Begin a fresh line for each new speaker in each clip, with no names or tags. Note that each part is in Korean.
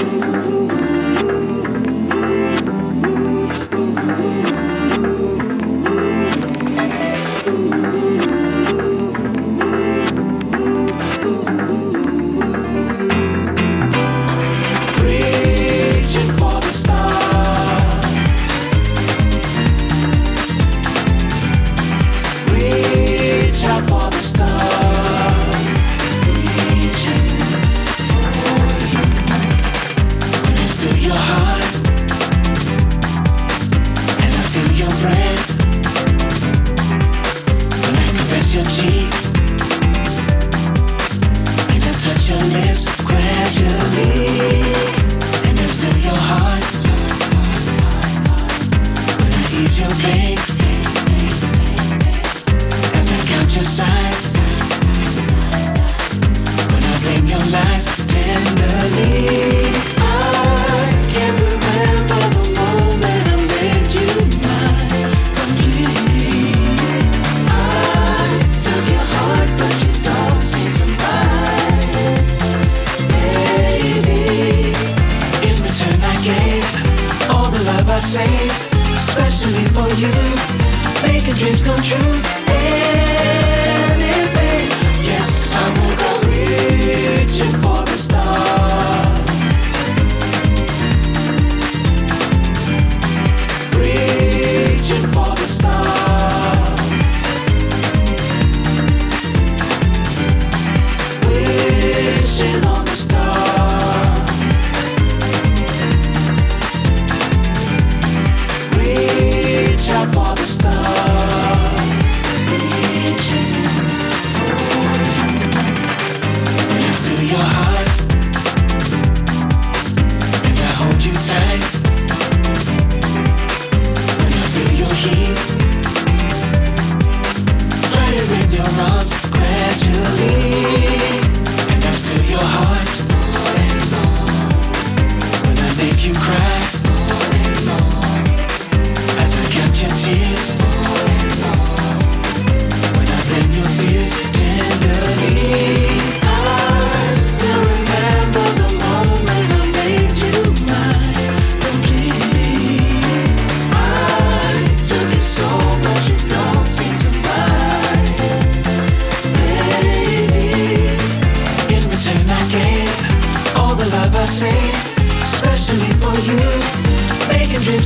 Ooh.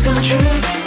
come true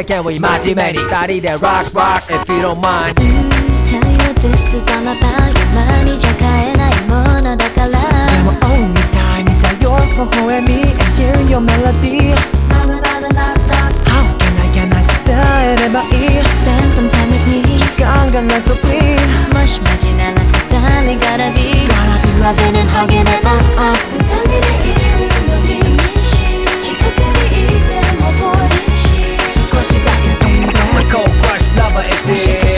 said can
we imagine 매니 Study 돼 rock rock if you don't mind?
You tell you this is all about your money
じゃ買えないものだからでも own みたい見たよ微笑み And hear your melody. How can I can I 伝えればいい
Spend some time with me.
時間がない so please
もしマジなら誰 gotta be
Gotta be loving and hugging and uh. uh. never it?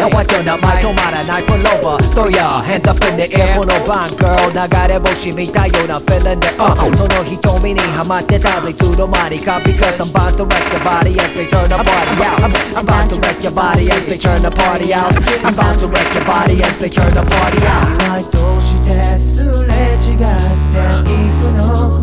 Now watch out, might come out and I pull over. Throw your hands up in the air, pull no bond, girl 流れ星みたいような feeling で、uh, その瞳にハマってたぜ、いつの間にか Because I'm bound to wreck your body as they turn the party out I'm, I'm about to wreck your body as they turn the party out. I'm bound to wreck your body as they turn the party out どうしてすれ違っていくの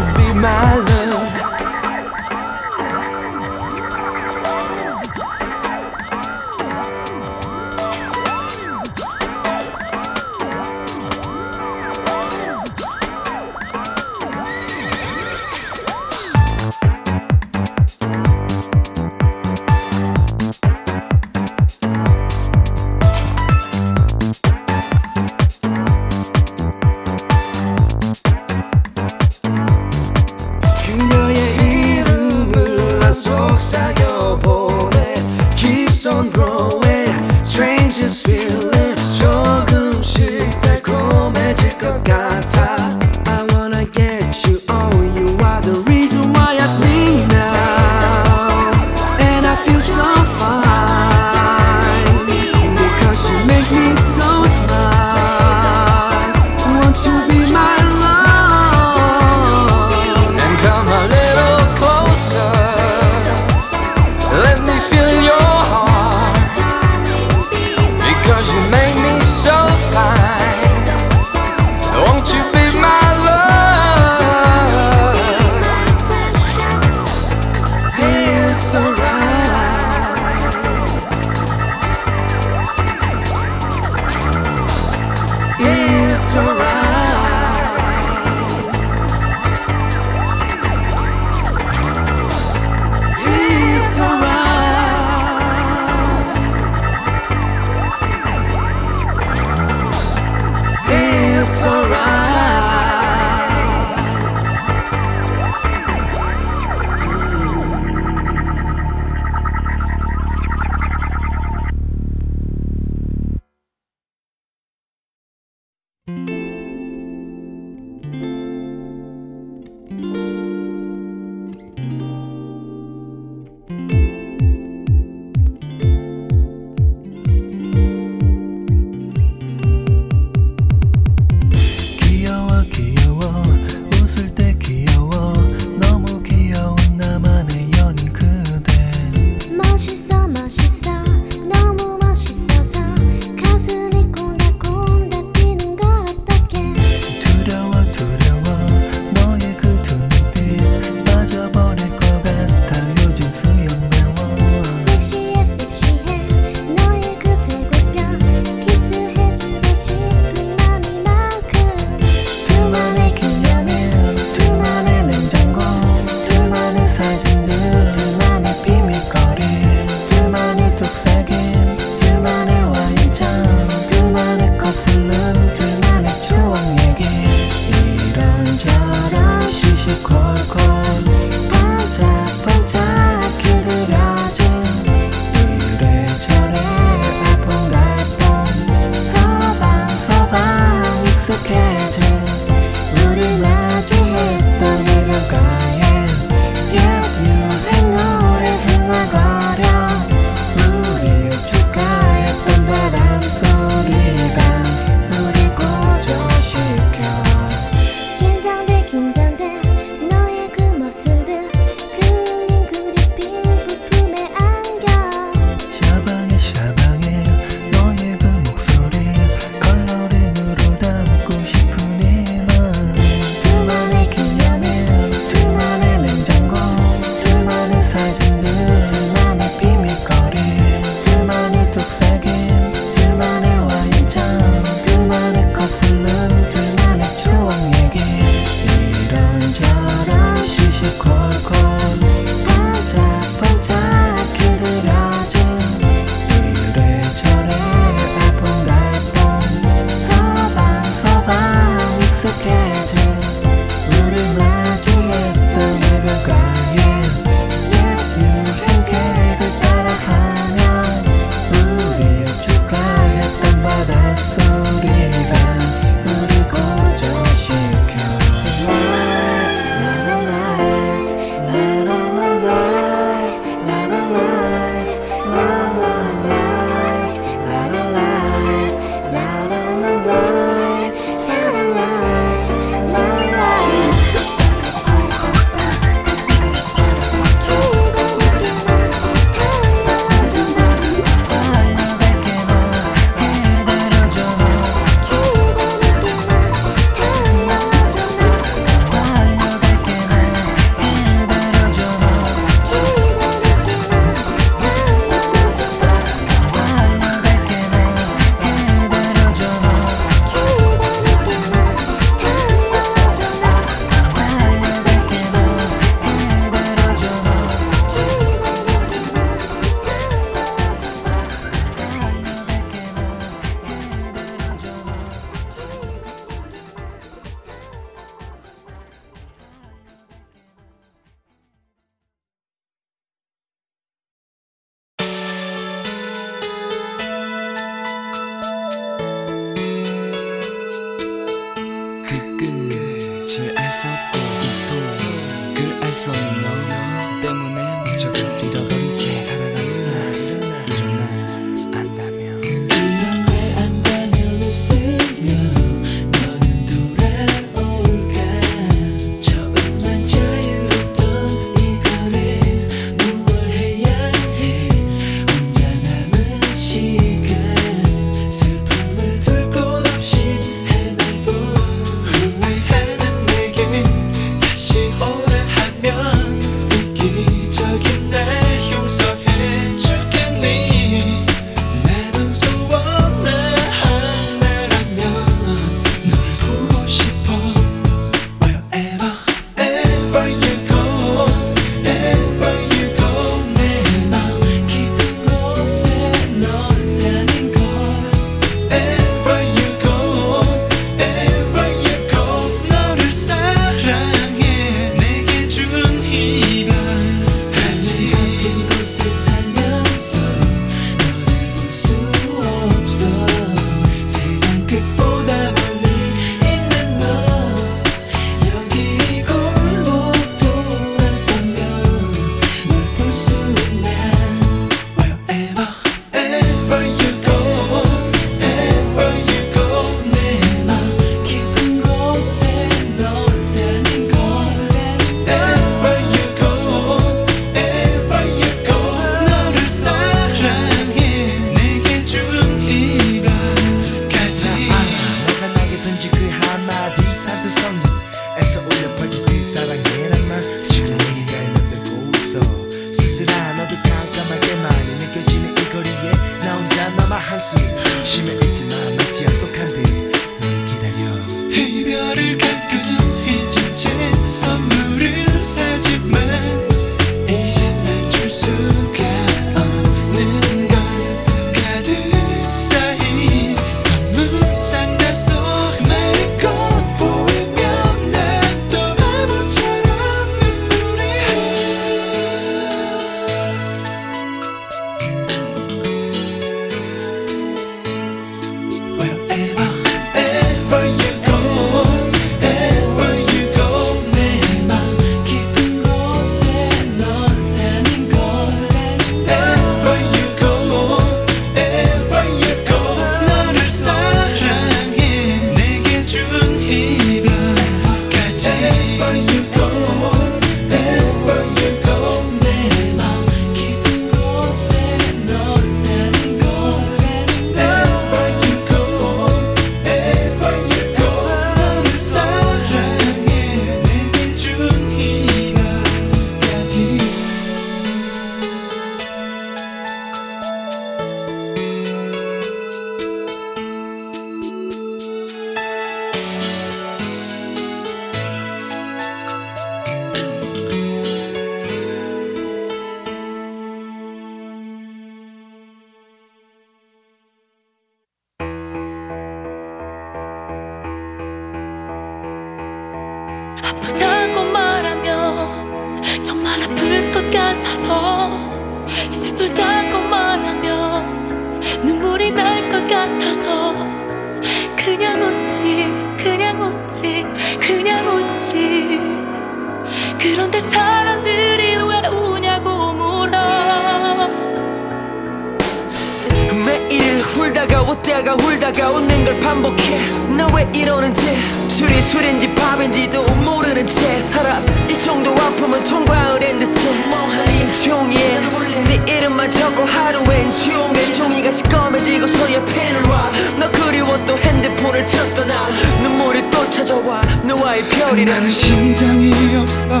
된 종이 종이가 시꺼매지고서야 펜을 와너 그리웠던 핸드폰을 찾던 나. 눈물이 또 찾아와 너와의 별이
나는 심장이 없어.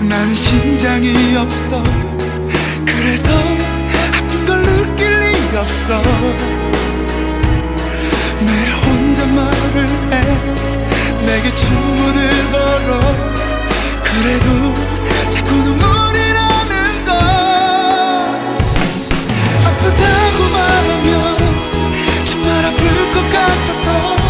나는 심장이 없어. 그래서 아픈 걸 느낄 리가 없어. 매일 혼자 말을 해. 내게 주문을 걸어. 그래도 자꾸 눈물
속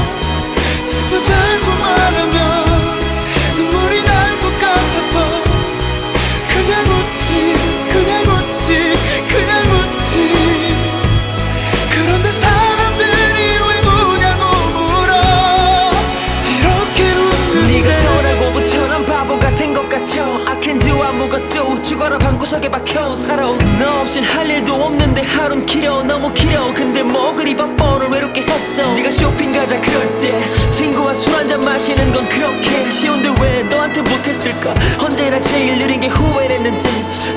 구석에 박혀 살아온 너 없인 할 일도 없는데 하룬 길어. 너무 길어. 근데 뭐 그리 바빠 오늘 외롭게 했어. 네가 쇼핑 가자 그럴 때 친구와 술 한잔 마시는 건 그렇게 쉬운데 왜 너한테 못했을까? 언제나 제일 느린 게 후회했는지.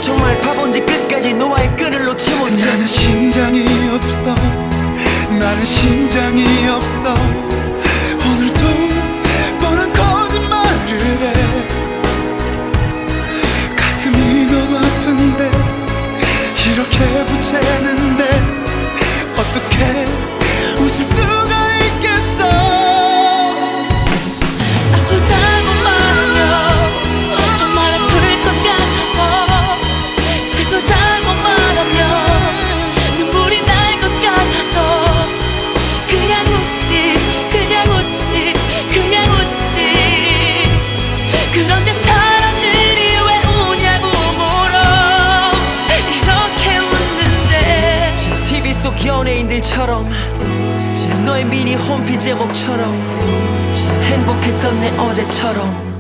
정말 바본지 끝까지 너와의 끈을 놓지 못해.
나는 심장이 없어. 나는 심장이 없어. 이렇게 부채는데 어떻게 웃을 수
노래처럼 너의 미니 홈피 제목처럼 행복했던 내 어제처럼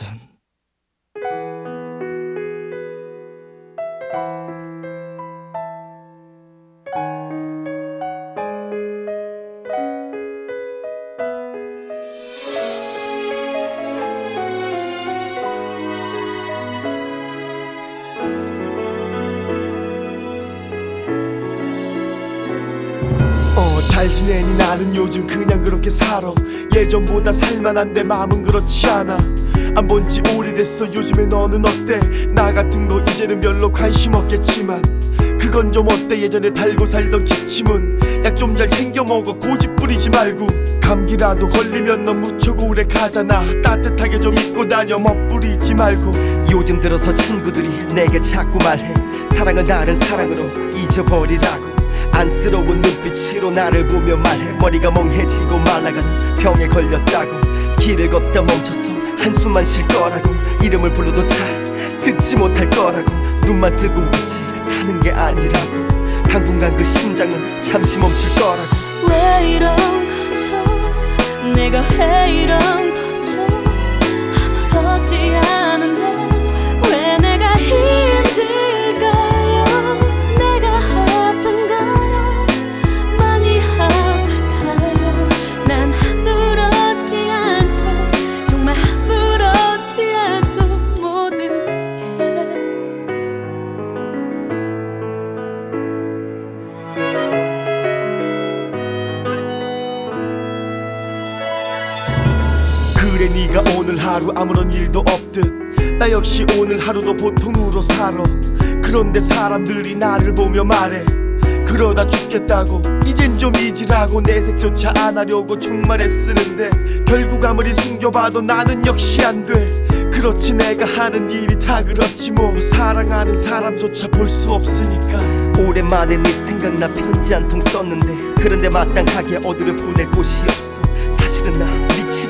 짠.
어잘 지내니? 나는 요즘 그냥 그렇게 살아. 예전보다 살만한데 마음은 그렇지 않아 안 본 지 오래됐어. 요즘에 너는 어때? 나 같은 거 이제는 별로 관심 없겠지만 그건 좀 어때? 예전에 달고 살던 기침은 약 좀 잘 챙겨 먹어. 고집 부리지 말고. 감기라도 걸리면 넌 무척 오래 가잖아. 따뜻하게 좀 입고 다녀. 멋부리지 말고.
요즘 들어서 친구들이 내게 자꾸 말해. 사랑은 다른 사랑으로 잊어버리라고. 안쓰러운 눈빛으로 나를 보며 말해. 머리가 멍해지고 말라가는 병에 걸렸다고. 길을 걷다 멈춰서 한숨만 쉴 거라고. 이름을 불러도 잘 듣지 못할 거라고. 눈만 뜨고 있지 사는 게 아니라고. 당분간 그 심장은 잠시 멈출 거라고.
왜 이런 거죠? 내가 왜 이런 거죠? 아무렇지 않은
하루 아무런 일도 없듯 나 역시 오늘 하루도 보통으로 살아. 그런데 사람들이 나를 보며 말해. 그러다 죽겠다고 이젠 좀 잊으라고 내색조차 안 하려고 정말 애쓰는데 결국 아무리 숨겨봐도 나는 역시 안 돼. 그렇지 내가 하는 일이 다 그렇지 뭐. 사랑하는 사람조차 볼 수 없으니까.
오랜만에 네 생각나 편지 한 통 썼는데 그런데 마땅하게 어디를 보낼 곳이 없어. 사실은 나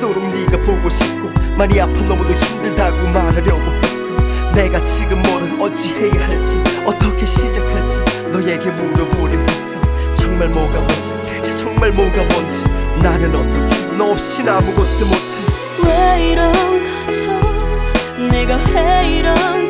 미치도록 네가 보고 싶고 많이 아파 너무도 힘들다고 말하려고 했어. 내가 지금 뭐를 어찌 해야 할지 어떻게 시작할지 너에게 물어보려 했어. 정말 뭐가 뭔지 대체 정말 뭐가 뭔지 나는 어떻게 너 없인 아무것도 못해.
왜 이런 거죠? 내가 왜 이런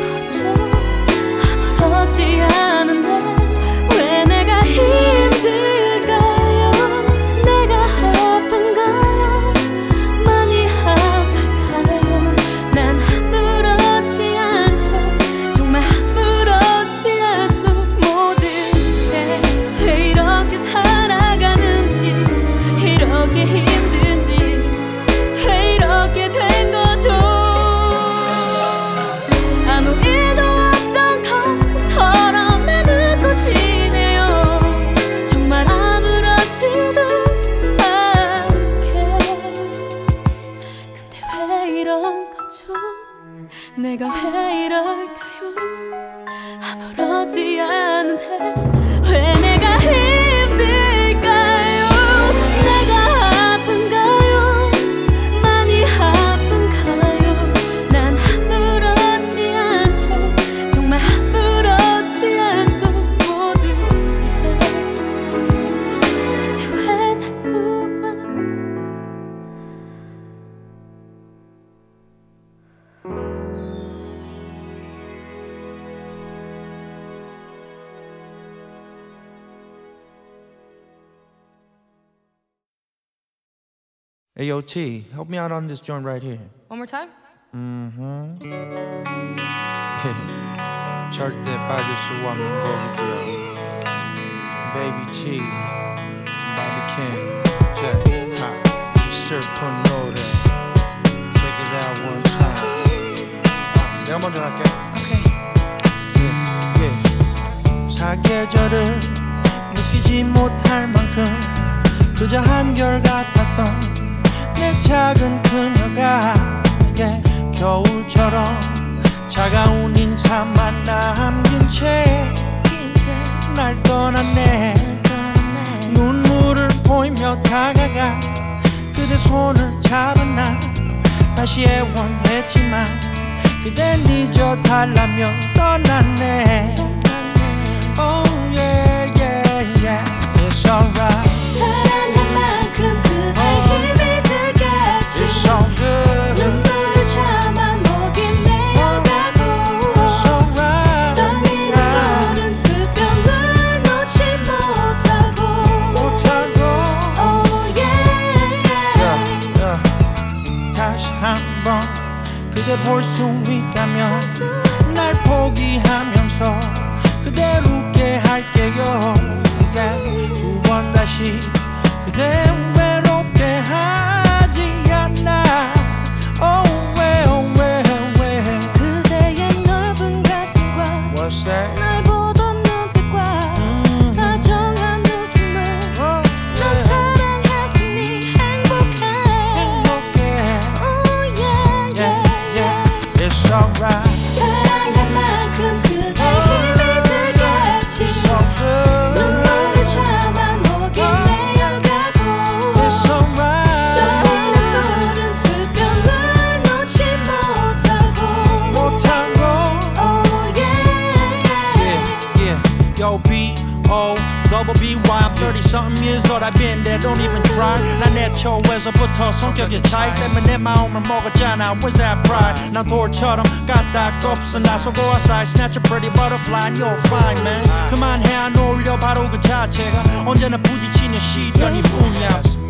Hey, yo, T, help me out on this joint right here.
One more time?
절대 빠질 수 없는 곡이고요. Baby T, Bobby Kim, Jay, 하, 슬픈 노래. Check it out one time. 아, 내가 먼저 할게.
Okay.
예. 사계절을 느끼지 못할 만큼 그저 한결 같았던 내 작은 그녀가 예, 겨울처럼 차가운 인사만 남긴 채 날 떠났네. 눈물을 보이며 다가가 그대 손을 잡은 나 다시 애원했지만 그댄 잊어달라며 떠났네. Oh yeah yeah yeah. It's alright
걸 그대
볼 수 있다면 날 포기하면서 그대로게 할게요 yeah. 두번 다시 그대 외롭게 할 don't even try 난 애초에서부터 성격의 차이 때문에 마음을 먹었잖아 Was that pride 난 돌처럼 까딱 없어 나서고 aside Snatch a pretty butterfly you're fine man 그만해 안 어울려 바로 그 자체가 언제나 부딪히는
시련이
뿐이야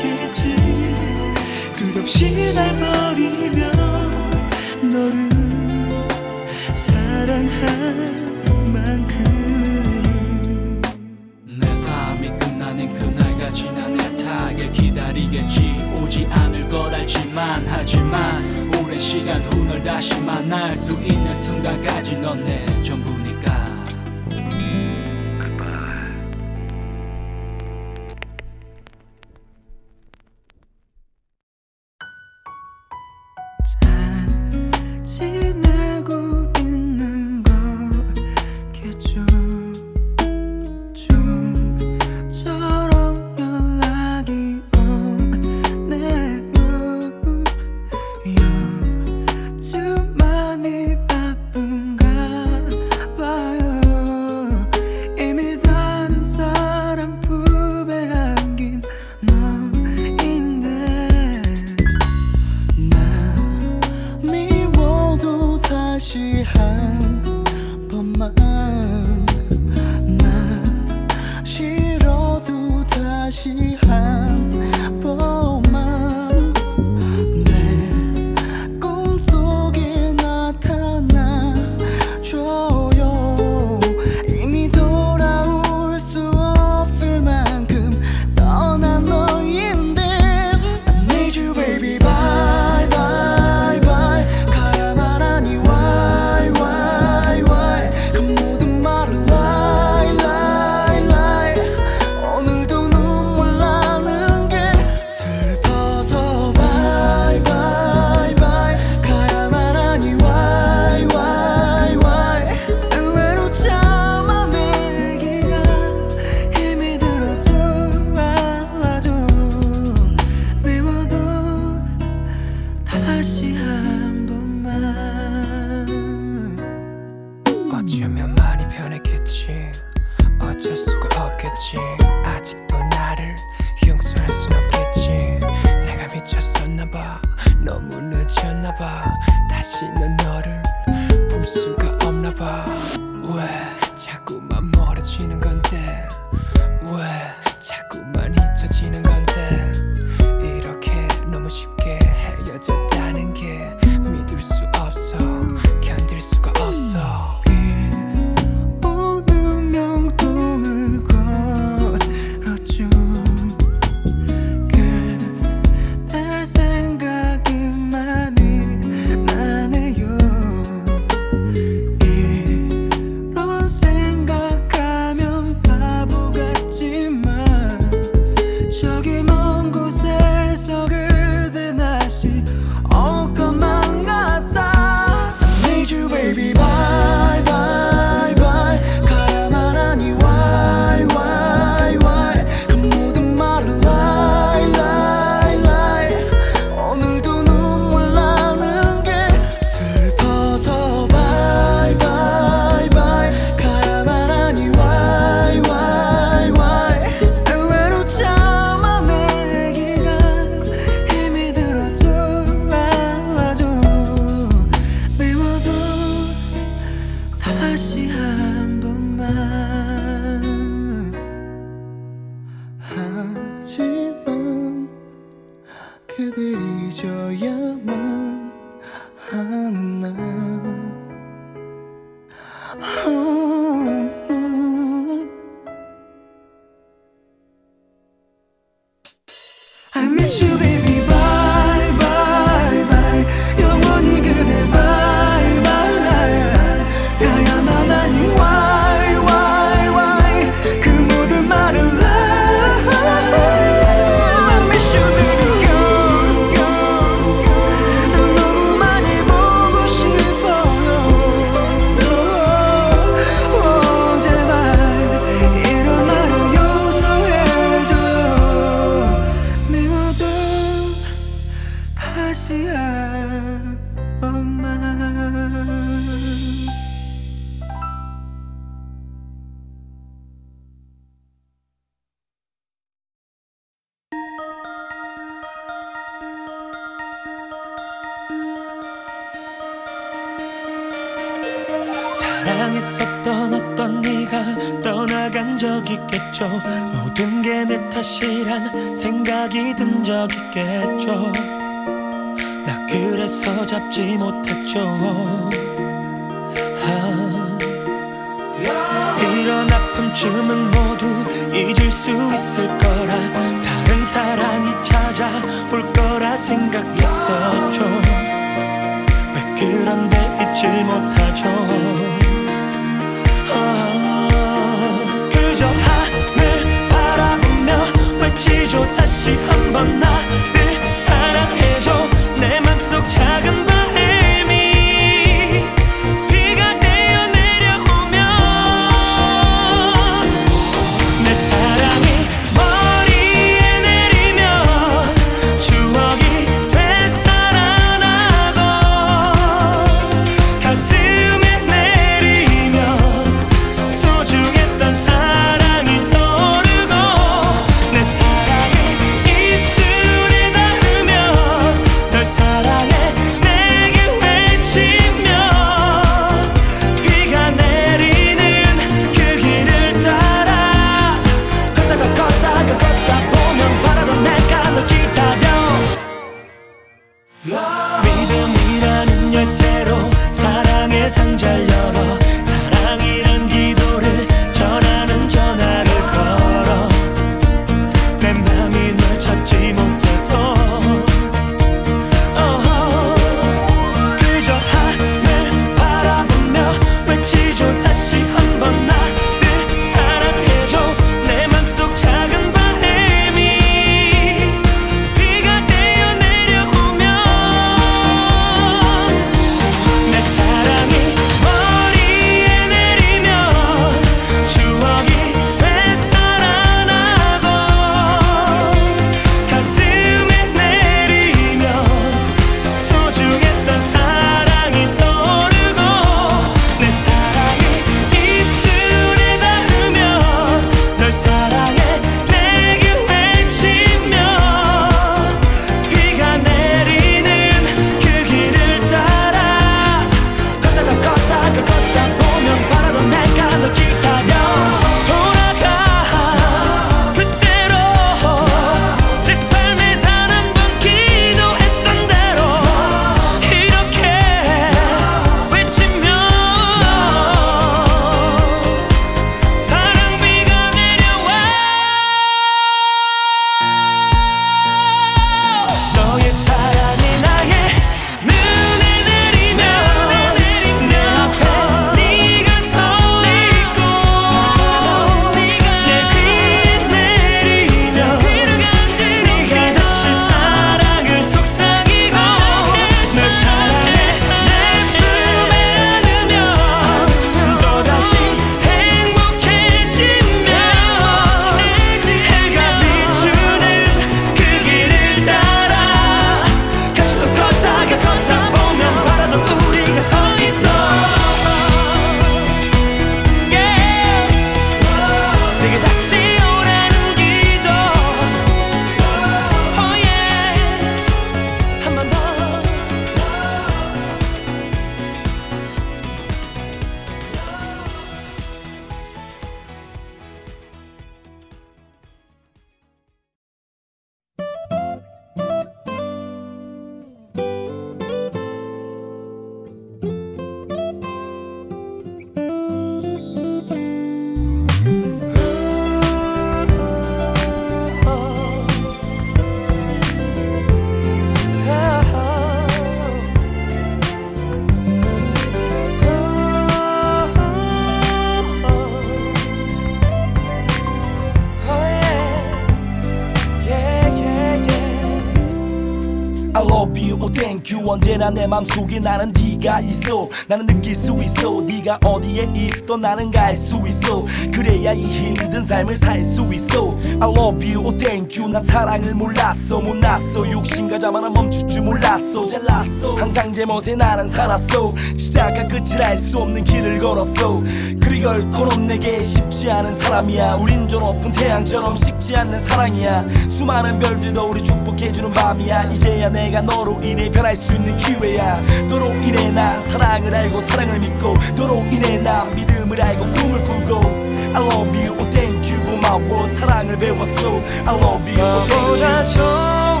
언제나 내 맘속에 나는 네가 있어. 나는 느낄 수 있어. 네가 어디에 있던 나는 갈 수 있어. 그래야 이 힘든 삶을 살 수 있어. I love you, oh thank you. 난 사랑을 몰랐어. 못났어. 욕심과 자만은 멈출 줄 몰랐어. 잘났어. 항상 제멋에 나는 살았어. 시작과 끝을 알 수 없는 길을 걸었어 그리 결코는 내게 쉽지 않은 사람이야. 우린 저 높은 태양처럼 식지 않는 사랑이야. 수많은 별들도 우리 축복해주는 밤이야. 이제야 내가 너로 인해 변할 수 있는 기회야. 너로 인해 난 사랑을 알고 사랑을 믿고 너로 인해 난 믿음을 알고 꿈을 꾸고. I love you, oh thank you 고마워 사랑을 배웠어. I love you, oh thank you.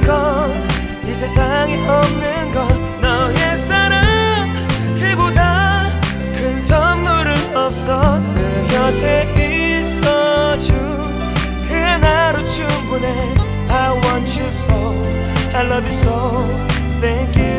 좋은 건이 세상에 없는 건 없어. 내 곁에 있어준 그 하나로 충분해. I want you so. I love you so. Thank you.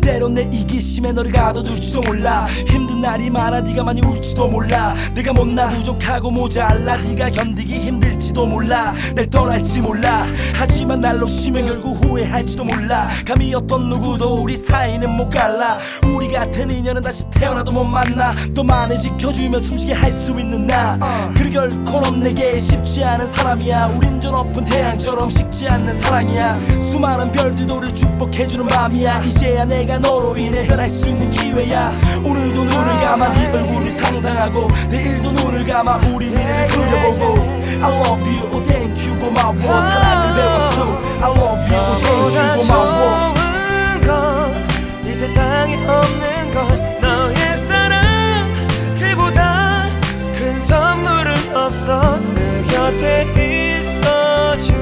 때론 내 이기심에 너를 가둬둘지도 몰라. 힘든 날이 많아 네가 많이 울지도 몰라. 내가 못나 부족하고 모자라. 네가 견디기 힘들지도 몰라. 날 떠날지 몰라. 하지만 날 놓치면 결국 후회할지도 몰라. 감히 어떤 누구도 우리 사이는 못 갈라. 우리 같은 인연은 다시 태어나도 못 만나. 너만을 지켜주면 숨쉬게 할 수 있는 나. 그리 결코는 내게 쉽지 않은 사람이야. 우린 저 높은 태양처럼 식지 않는 사랑이야. 수많은 별들도 우리 축복해주는 밤이야. 이제야 내가 너로 인해 변할 수 있는 기회야. 오늘도 눈을 감아 네 얼굴을 상상하고 내일도 눈을 감아 우리 미래를 그려보고 I love you, oh thank you 고마워 사랑을 배웠어 I love you, oh thank you 고마워
건이 세상에 없는 건 너의 사랑 그보다 큰 선물은 없어 내 곁에 있어준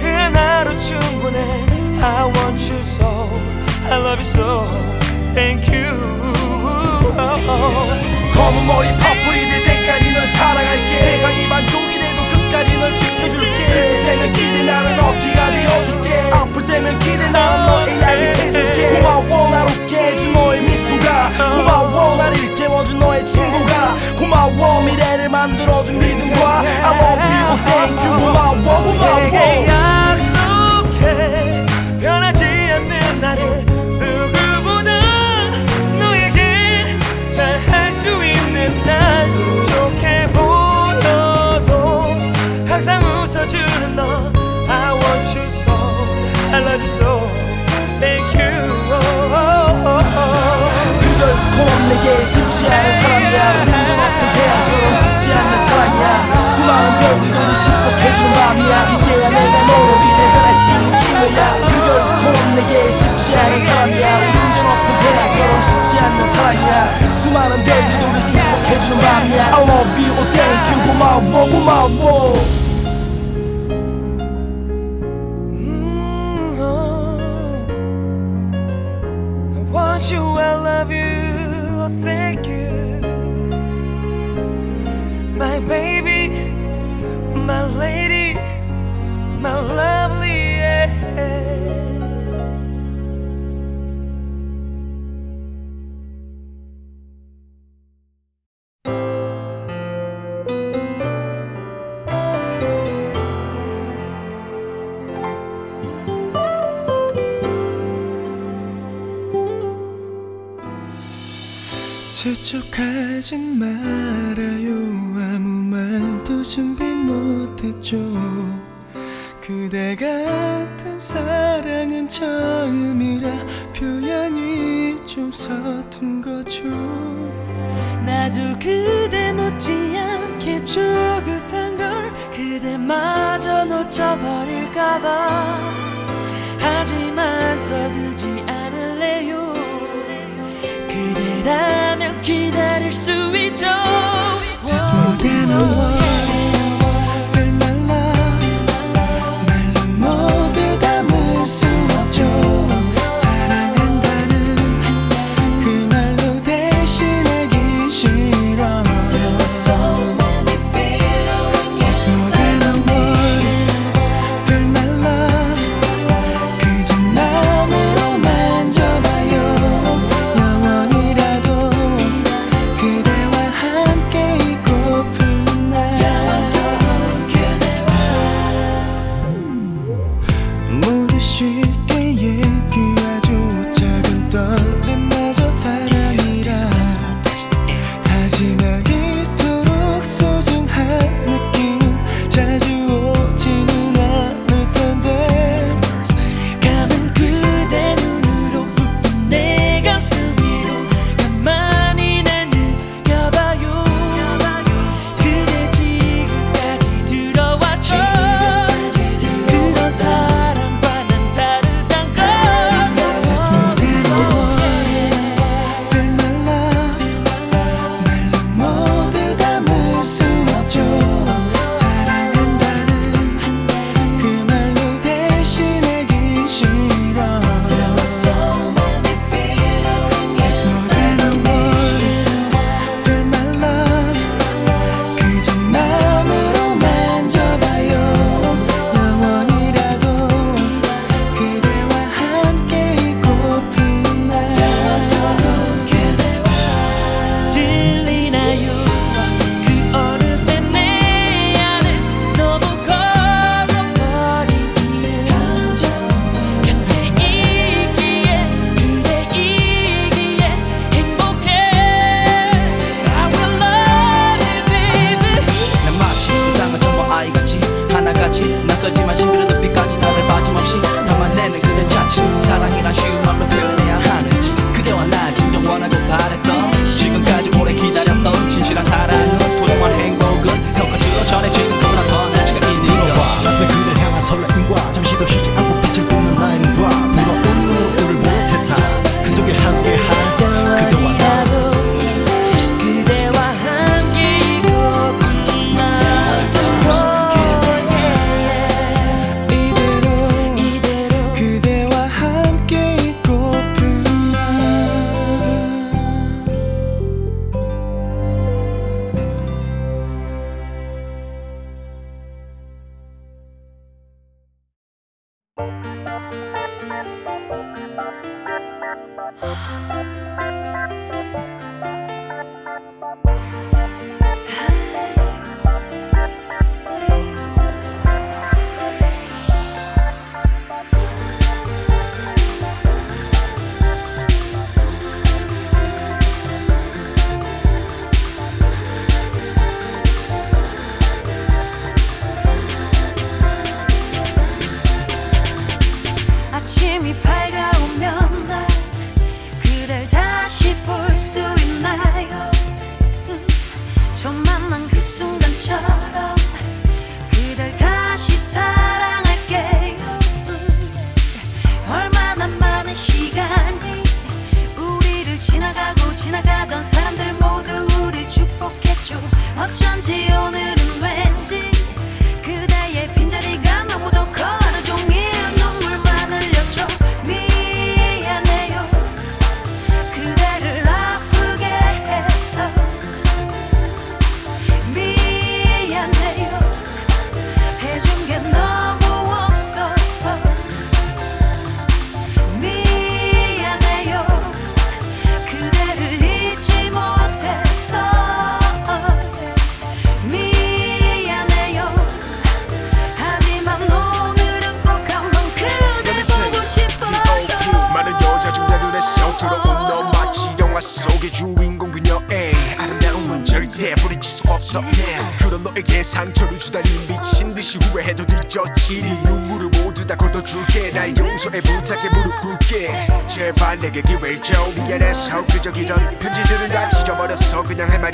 그 하나로 충분해 I want you so I love you so Thank you
검은 머리 파뿌리 될 때까지 널 사랑할게. 세상이 반쪽이 돼도 끝까지 널 지켜줄게. 슬플 때면 기대 나는 어깨가 되어줄게 쉽지 않는 사랑이야. 수많은 별들도 를 축복해주는 밤이야. I love you, oh thank you. 고마워 고마워
去。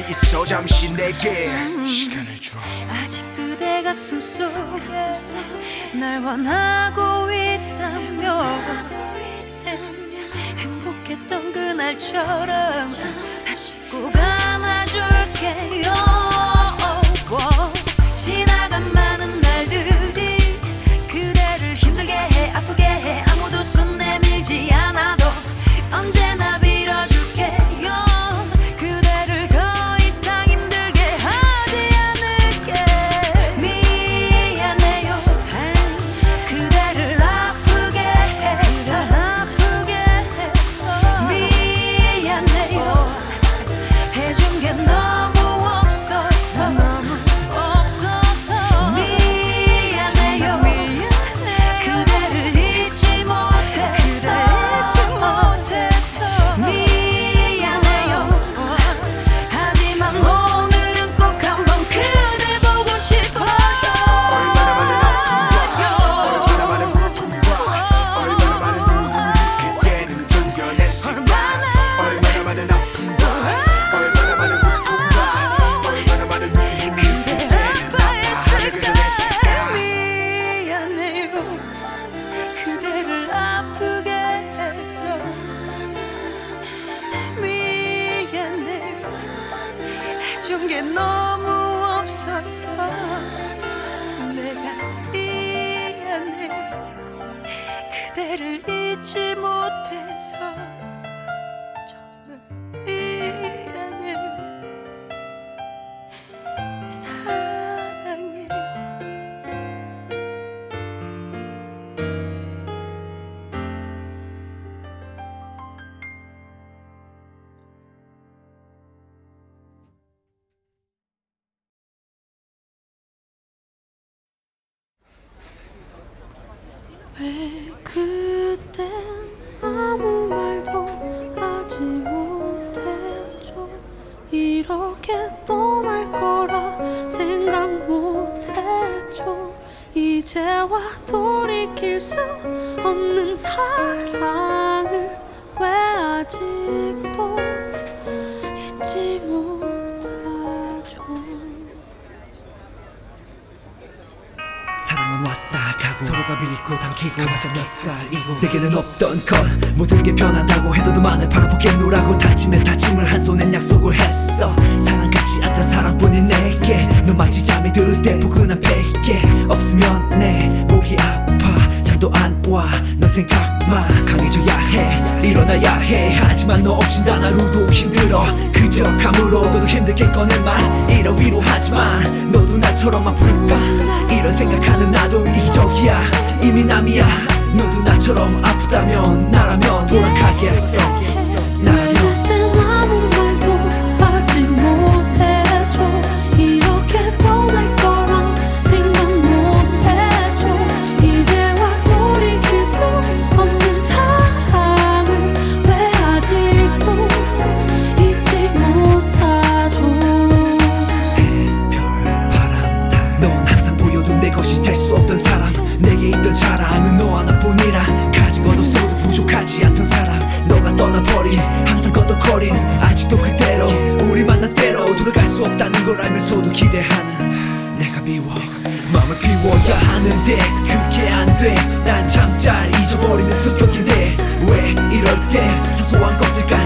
날
있어
잠시 내게. 음. 시간을 줘.
아직 그대 가슴 속에 날 원하고
있다며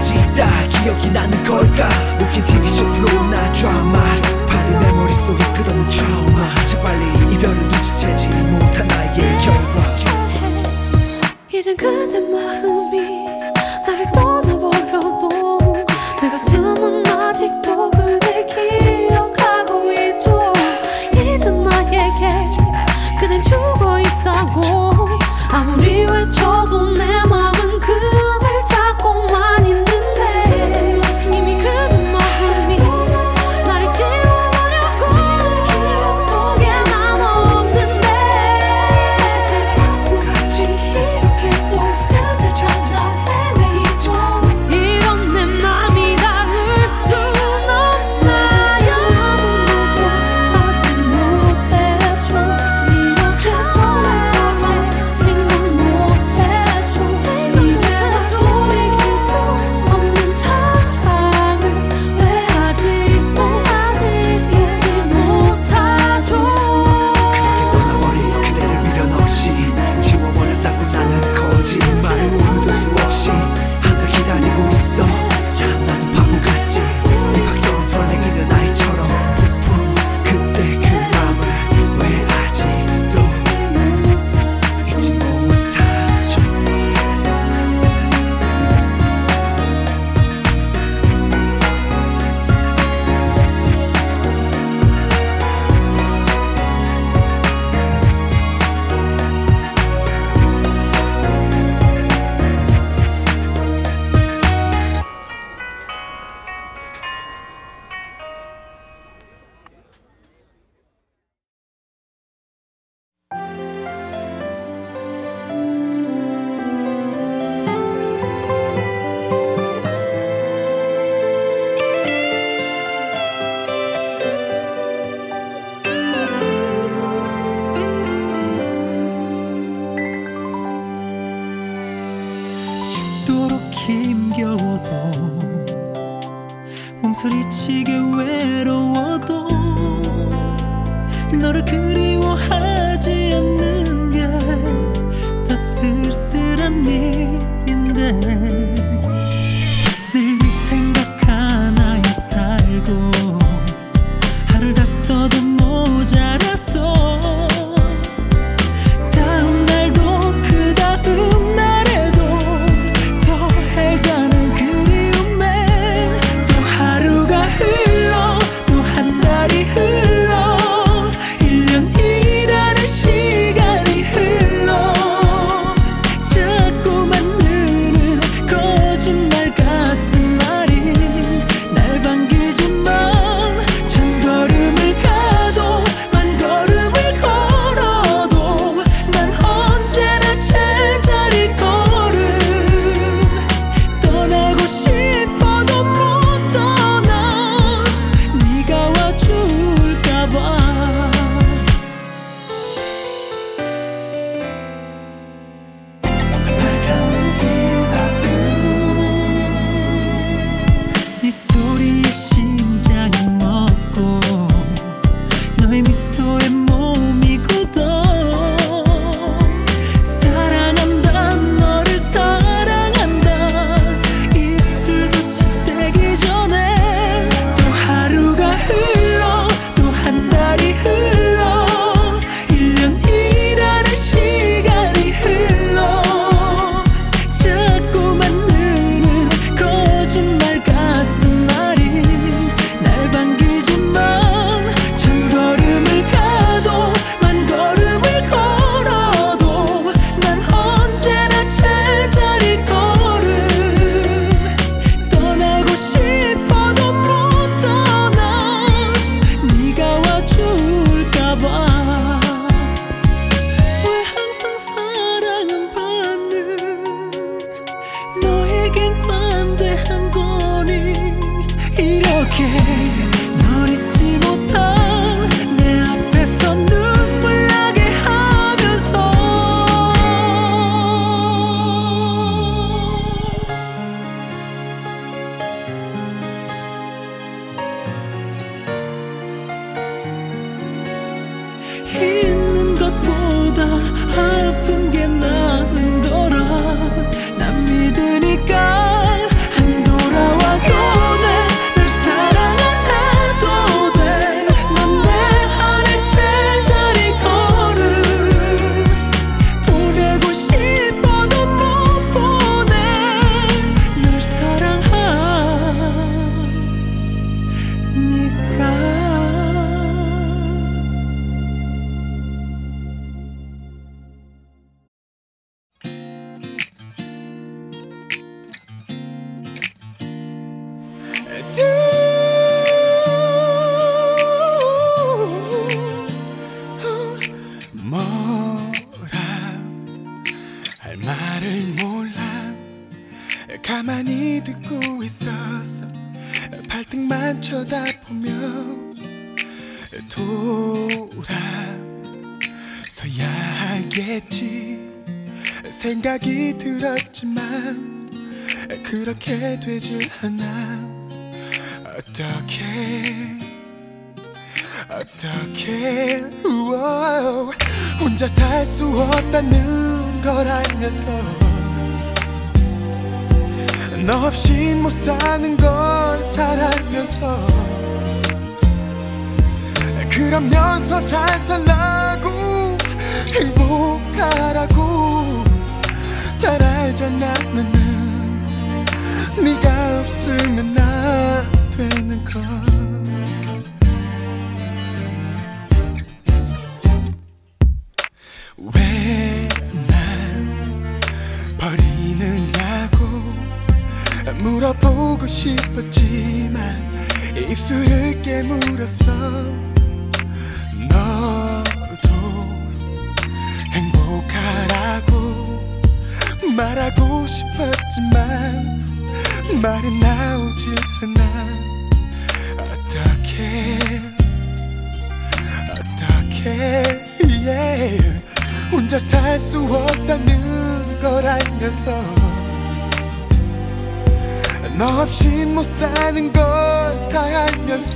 사 그렇게
되질 않아. 어떻게 어떻게. 우와, 혼자 살 수 없다는 걸 알면서 너 없인 못 사는 걸 잘 알면서 그러면서 잘 살라고 행복하라고. 잘 알잖아 나는 네가 없으면 나 되는 걸. 왜 날 버리느냐고 물어보고 싶었지만 입술을 깨물었어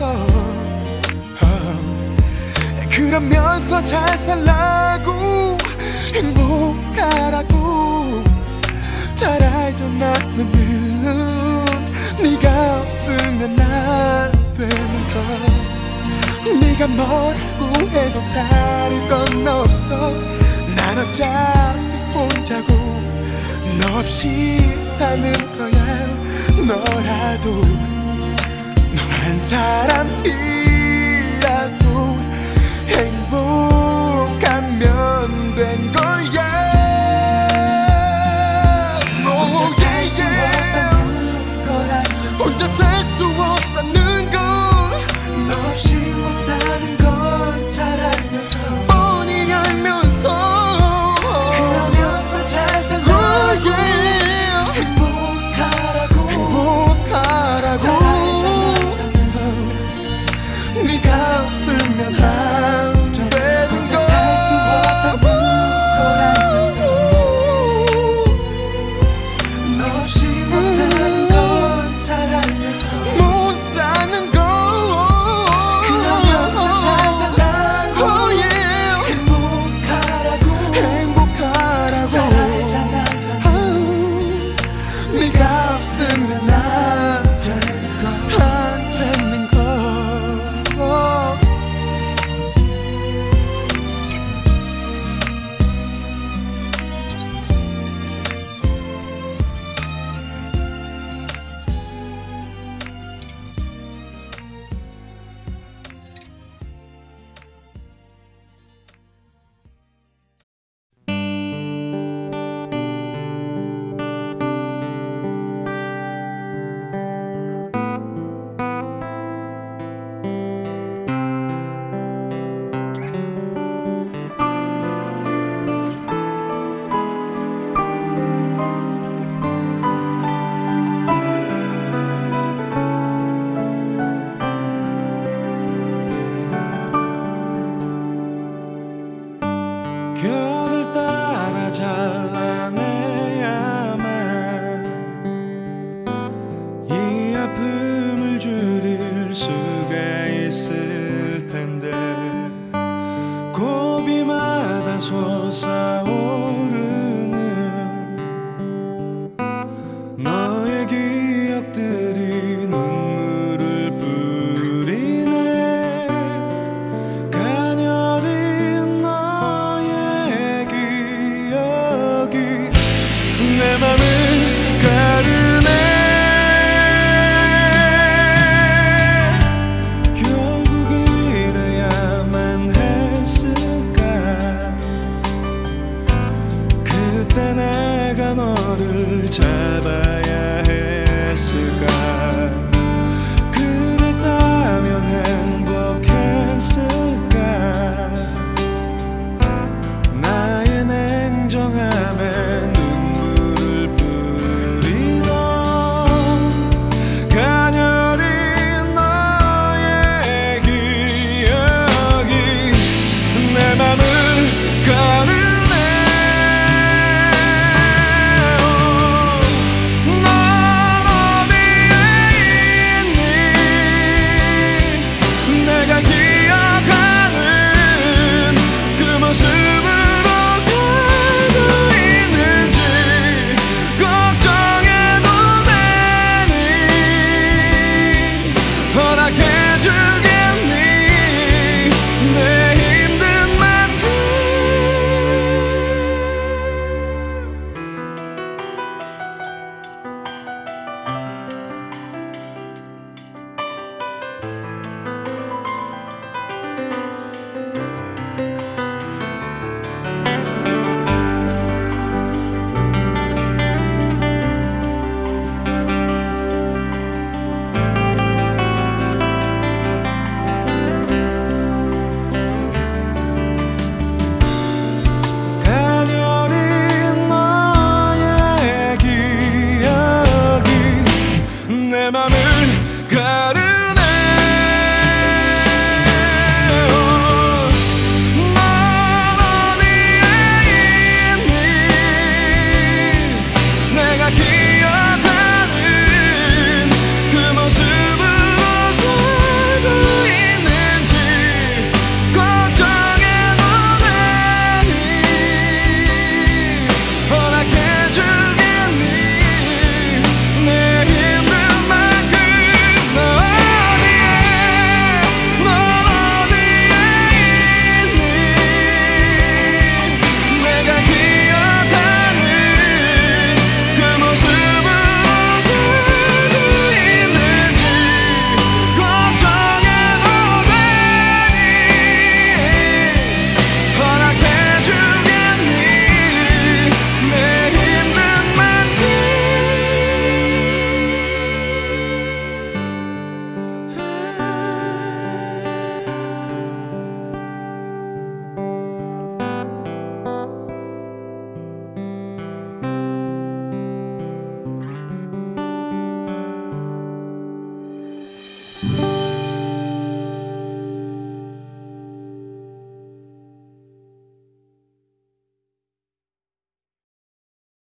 알면서 어. 그러면서 잘 살라고 행복하라고. 잘 알던 나는 네가 없으면 나 되는 걸. 네가 뭐라고 해도 다를 건 없어. 난 어차피 혼자고 너 없이 사는 거야. 너라도 사람이라도 행복하면 된거